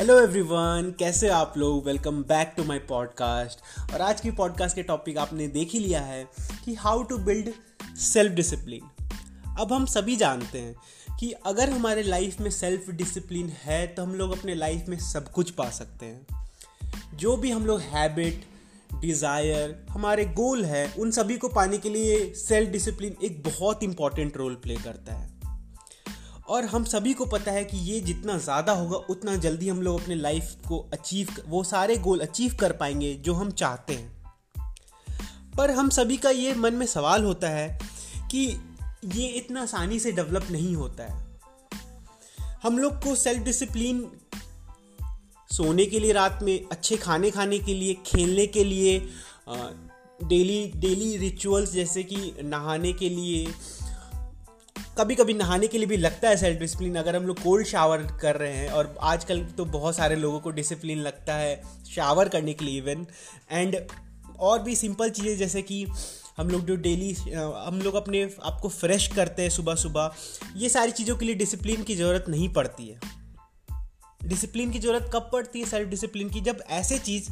Hello everyone कैसे आप लोग? Welcome back to my podcast और आज की पॉडकास्ट के टॉपिक आपने देख ही लिया है कि how to build self discipline अब हम सभी जानते हैं कि अगर हमारे लाइफ में सेल्फ डिसिप्लिन है तो हम लोग अपने लाइफ में सब कुछ पा सकते हैं। जो भी हम लोग हैबिट डिज़ायर हमारे गोल है, उन सभी को पाने के लिए सेल्फ डिसिप्लिन एक बहुत इंपॉर्टेंट रोल प्ले करता है। और हम सभी को पता है कि ये जितना ज़्यादा होगा, उतना जल्दी हम लोग अपने लाइफ को अचीव वो सारे गोल अचीव कर पाएँगे जो हम चाहते हैं। पर हम सभी का ये मन में सवाल होता है कि ये इतना आसानी से डेवलप नहीं होता है। हम लोग को सेल्फ डिसिप्लिन सोने के लिए, रात में अच्छे खाने खाने के लिए, खेलने के लिए डेली डेली रिचुअल्स जैसे कि नहाने के लिए कभी कभी नहाने के लिए भी लगता है सेल्फ डिसिप्लिन अगर हम लोग कोल्ड शावर कर रहे हैं और आजकल तो बहुत सारे लोगों को डिसिप्लिन लगता है शावर करने के लिए इवन एंड और भी सिंपल चीज़ें जैसे कि हम लोग जो डेली हम लोग अपने आप को फ्रेश करते हैं सुबह सुबह ये सारी चीज़ों के लिए डिसिप्लिन की ज़रूरत नहीं पड़ती है. डिसिप्लिन की ज़रूरत कब पड़ती है सेल्फ डिसिप्लिन की? जब ऐसे चीज़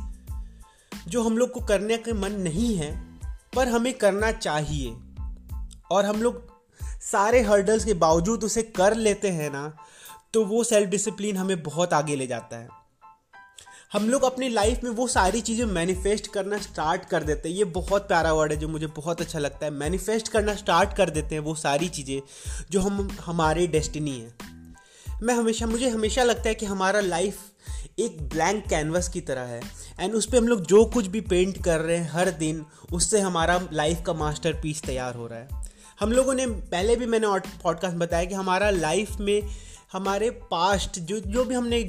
जो हम लोग को करने का मन नहीं है, पर हमें करना चाहिए और हम लोग सारे हर्डल्स के बावजूद उसे कर लेते हैं ना तो वो सेल्फ डिसिप्लिन हमें बहुत आगे ले जाता है। हम लोग अपनी लाइफ में वो सारी चीज़ें मैनिफेस्ट करना स्टार्ट कर देते हैं। ये बहुत प्यारा वर्ड है जो मुझे बहुत अच्छा लगता है। मैनिफेस्ट करना स्टार्ट कर देते हैं वो सारी चीज़ें जो हम, हमारी डेस्टिनी है। मैं हमेशा, मुझे हमेशा लगता है कि हमारा लाइफ एक ब्लैंक कैनवस की तरह है। एंड उस पर हम लोग जो कुछ भी पेंट कर रहे हैं हर दिन, उससे हमारा लाइफ का मास्टर पीस तैयार हो रहा है। हम लोगों ने, पहले भी मैंने पॉडकास्ट बताया कि हमारा लाइफ में, हमारे पास्ट जो जो भी हमने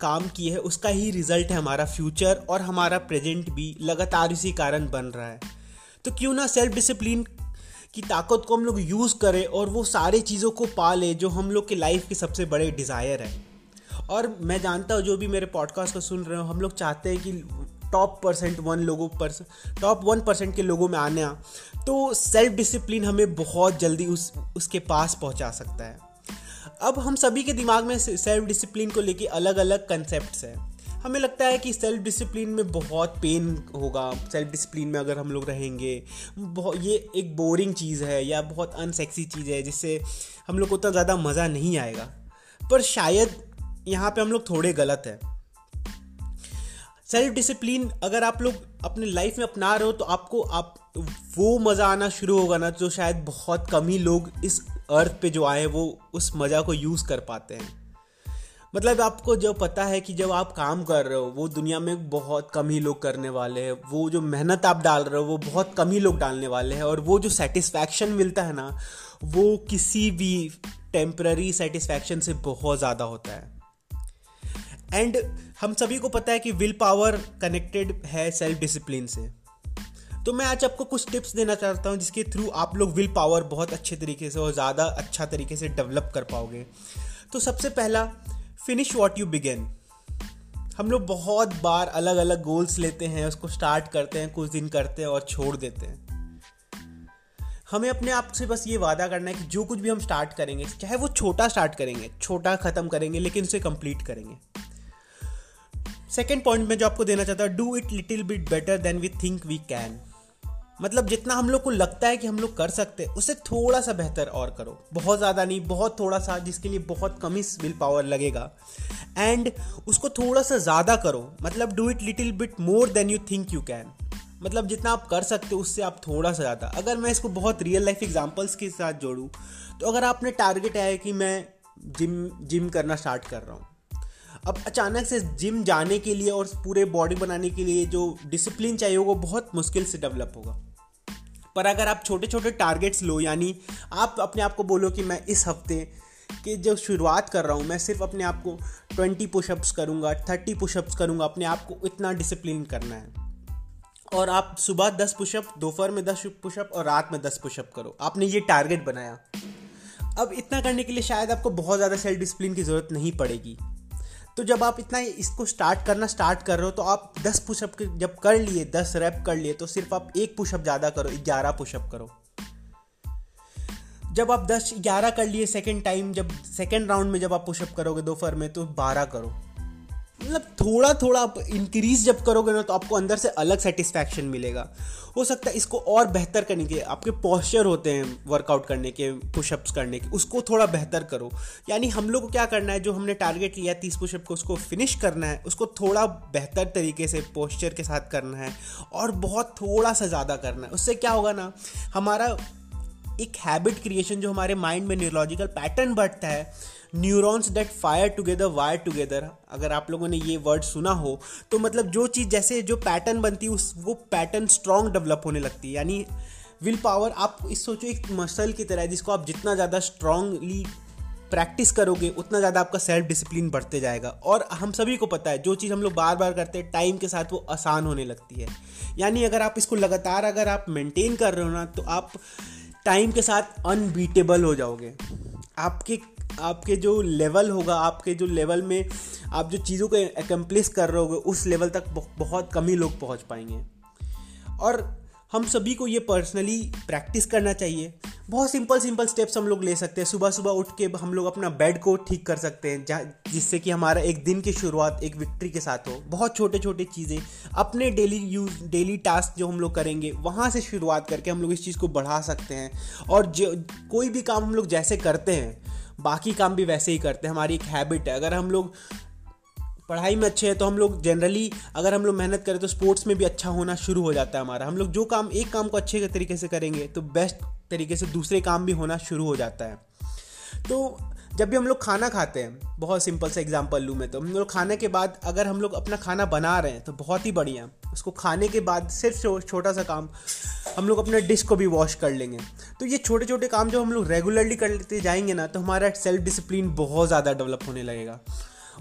काम किए है, उसका ही रिज़ल्ट है हमारा फ्यूचर और हमारा प्रेजेंट भी लगातार इसी कारण बन रहा है। तो क्यों ना सेल्फ डिसिप्लिन की ताकत को हम लोग यूज़ करें और वो सारे चीज़ों को पा लें जो हम लोग के लाइफ के सबसे बड़े डिज़ायर है। और मैं जानता हूँ, जो भी मेरे पॉडकास्ट को सुन रहे हो, हम लोग चाहते हैं कि टॉप परसेंट वन लोगों पर टॉप वन परसेंट के लोगों में आने तो सेल्फ डिसिप्लिन हमें बहुत जल्दी उस, उसके पास पहुँचा सकता है। अब हम सभी के दिमाग में सेल्फ डिसिप्लिन को लेके अलग अलग कंसेप्ट हैं। हमें लगता है कि सेल्फ डिसिप्लिन में बहुत पेन होगा। सेल्फ डिसिप्लिन में अगर हम लोग रहेंगे बहुत ये एक बोरिंग चीज़ है या बहुत अनसेक्सी चीज़ है, जिससे हम लोग को उतना ज़्यादा मज़ा नहीं आएगा। पर शायद यहाँ पे हम लोग थोड़े गलत हैं। सेल्फ डिसिप्लिन अगर आप लोग अपने लाइफ में अपना रहे हो तो आपको आप, वो मज़ा आना शुरू होगा ना, जो शायद बहुत कम ही लोग इस अर्थ पे जो आए वो उस मज़ा को यूज़ कर पाते हैं। मतलब आपको जो पता है कि जब आप काम कर रहे हो, वो दुनिया में बहुत कम ही लोग करने वाले हैं, वो जो मेहनत आप डाल रहे हो, वो बहुत कम ही लोग डालने वाले हैं, और वो जो सेटिस्फैक्शन मिलता है ना, वो किसी भी टेम्प्ररी सेटिस्फैक्शन से बहुत ज़्यादा होता है। एंड हम सभी को पता है कि विल पावर कनेक्टेड है सेल्फ डिसिप्लिन से। तो मैं आज आपको कुछ टिप्स देना चाहता हूँ जिसके थ्रू आप लोग विल पावर बहुत अच्छे तरीके से और ज़्यादा अच्छा तरीके से डेवलप कर पाओगे। तो सबसे पहला फिनिश वॉट यू बिगेन हम लोग बहुत बार अलग अलग गोल्स लेते हैं, उसको स्टार्ट करते हैं, कुछ दिन करते हैं और छोड़ देते हैं। हमें अपने आप से बस ये वादा करना है कि जो कुछ भी हम स्टार्ट करेंगे, चाहे वो छोटा स्टार्ट करेंगे, छोटा ख़त्म करेंगे, लेकिन उसे कंप्लीट करेंगे। सेकेंड पॉइंट में जो आपको देना चाहता हूँ do it little bit better than we think we can मतलब जितना हम लोग को लगता है कि हम लोग कर सकते हैं उससे थोड़ा सा बेहतर और करो। बहुत ज़्यादा नहीं, बहुत थोड़ा सा जिसके लिए बहुत कम ही विल पावर लगेगा। एंड उसको थोड़ा सा ज़्यादा करो। मतलब do it little bit more than you think you can मतलब जितना आप कर सकते हो, उससे आप थोड़ा सा ज़्यादा। अगर मैं इसको बहुत रियल लाइफ एग्जाम्पल्स के साथ जोड़ूँ तो अगर आपने टारगेट है कि मैं जिम जिम करना स्टार्ट कर रहा हूँ अब अचानक से जिम जाने के लिए और पूरे बॉडी बनाने के लिए जो डिसिप्लिन चाहिए वो बहुत मुश्किल से डेवलप होगा। पर अगर आप छोटे छोटे टारगेट्स लो, यानी आप अपने आप को बोलो कि मैं इस हफ़्ते कि जब शुरुआत कर रहा हूँ, मैं सिर्फ़ अपने आप को ट्वेंटी पुशअप्स करूँगा, थर्टी पुशअप्स करूँगा, अपने आप को इतना डिसिप्लिन करना है। और आप सुबह दस पुशअप दोपहर में दस पुशअप और रात में दस पुशअप करो। आपने ये टारगेट बनाया। अब इतना करने के लिए शायद आपको बहुत ज़्यादा सेल्फ डिसिप्लिन की ज़रूरत नहीं पड़ेगी। तो जब आप इतना इसको स्टार्ट करना स्टार्ट कर रहे हो तो आप 10 पुशअप जब कर लिए 10 रैप कर लिए तो सिर्फ़ आप एक पुशअप ज़्यादा करो 11 पुशअप करो। जब आप 10 11 कर लिए सेकेंड टाइम जब सेकेंड राउंड में जब आप पुशअप करोगे दोपहर में तो 12 करो। मतलब थोड़ा थोड़ा आप इंक्रीज जब करोगे ना तो आपको अंदर से अलग सेटिस्फैक्शन मिलेगा। हो सकता है इसको और बेहतर करने के, आपके पॉस्चर होते हैं वर्कआउट करने के पुशअप्स करने के, उसको थोड़ा बेहतर करो। यानी हम लोग को क्या करना है, जो हमने टारगेट लिया तीस पुशअप को, उसको फिनिश करना है, उसको थोड़ा बेहतर तरीके से पोस्चर के साथ करना है और बहुत थोड़ा सा ज़्यादा करना है। उससे क्या होगा ना, हमारा एक हैबिट क्रिएशन जो हमारे माइंड में न्यूरोलॉजिकल पैटर्न बढ़ता है neurons that fire together, wire together, अगर आप लोगों ने ये वर्ड सुना हो तो मतलब जो चीज़, जैसे जो पैटर्न बनती है, उस, वो पैटर्न स्ट्रॉन्ग डेवलप होने लगती है। यानी विल पावर आप इस सोचो, एक मसल की तरह है, जिसको आप जितना ज़्यादा स्ट्रांगली प्रैक्टिस करोगे, उतना ज़्यादा आपका सेल्फ डिसिप्लिन बढ़ते जाएगा। और हम सभी को पता है, जो चीज़ हम लोग बार बार करते हैं टाइम के साथ वो आसान होने लगती है। यानी अगर आप इसको लगातार अगर आप मेंटेन कर रहे हो ना तो आप टाइम के साथ अनबीटेबल हो जाओगे। आपके आपके जो लेवल होगा, आपके जो लेवल में आप जो चीज़ों को एकम्प्लिस कर रहे होगे, उस लेवल तक बहुत कम ही लोग पहुँच पाएँगे। और हम सभी को ये पर्सनली प्रैक्टिस करना चाहिए। बहुत सिंपल सिंपल स्टेप्स हम लोग ले सकते हैं। सुबह सुबह उठ के हम लोग अपना बेड को ठीक कर सकते हैं जिससे कि हमारा एक दिन की शुरुआत, एक विक्ट्री के साथ हो। बहुत छोटे छोटे चीज़ें, अपने डेली यूज़ डेली टास्क जो हम लोग करेंगे, वहाँ से शुरुआत करके हम लोग इस चीज़ को बढ़ा सकते हैं। और जो, कोई भी काम हम लोग जैसे करते हैं बाकी काम भी वैसे ही करते हैं, हमारी एक हैबिट है। अगर हम लोग पढ़ाई में अच्छे हैं तो हम लोग जनरली अगर हम लोग मेहनत करें तो स्पोर्ट्स में भी अच्छा होना शुरू हो जाता है हमारा। हम लोग जो काम, एक काम को अच्छे तरीके से करेंगे तो बेस्ट तरीके से दूसरे काम भी होना शुरू हो जाता है। तो जब भी हम लोग खाना खाते हैं, बहुत सिंपल सा एग्जांपल लूँ मैं तो हम लोग खाने के बाद अगर हम लोग अपना खाना बना रहे हैं तो बहुत ही बढ़िया। उसको खाने के बाद सिर्फ़ छोटा सा काम, हम लोग अपने डिश को भी वॉश कर लेंगे। तो ये छोटे छोटे काम जो हम लोग रेगुलरली करते जाएँगे ना तो हमारा सेल्फ डिसिप्लिन बहुत ज़्यादा डेवलप होने लगेगा।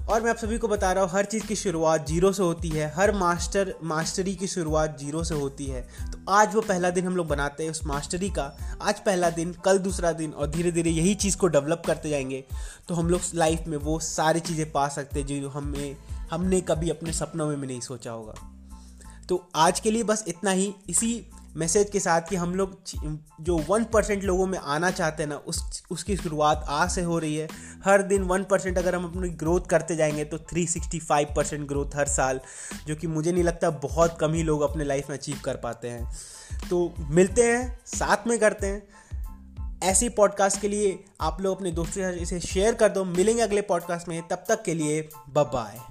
और मैं आप सभी को बता रहा हूँ, हर चीज़ की शुरुआत ज़ीरो से होती है, हर मास्टर मास्टरी की शुरुआत ज़ीरो से होती है। तो आज वो पहला दिन हम लोग बनाते हैं उस मास्टरी का। आज पहला दिन, कल दूसरा दिन और धीरे धीरे यही चीज़ को डेवलप करते जाएँगे। तो हम लोग लाइफ में वो सारी चीज़ें पा सकते हैं जो हमें, हमने कभी अपने सपनों में भी नहीं सोचा होगा। तो आज के लिए बस इतना ही। इसी मैसेज के साथ कि हम लोग जो वन परसेंट लोगों में आना चाहते हैं ना, उस, उसकी शुरुआत आज से हो रही है। हर दिन वन परसेंट अगर हम अपनी ग्रोथ करते जाएँगे तो three sixty five percent growth हर साल, जो कि मुझे नहीं लगता बहुत कम ही लोग अपने लाइफ में अचीव कर पाते हैं। तो मिलते हैं, साथ में करते हैं। ऐसे पॉडकास्ट के लिए आप लोग अपने दोस्तों से इसे शेयर कर दो। मिलेंगे अगले पॉडकास्ट में। तब तक के लिए बाय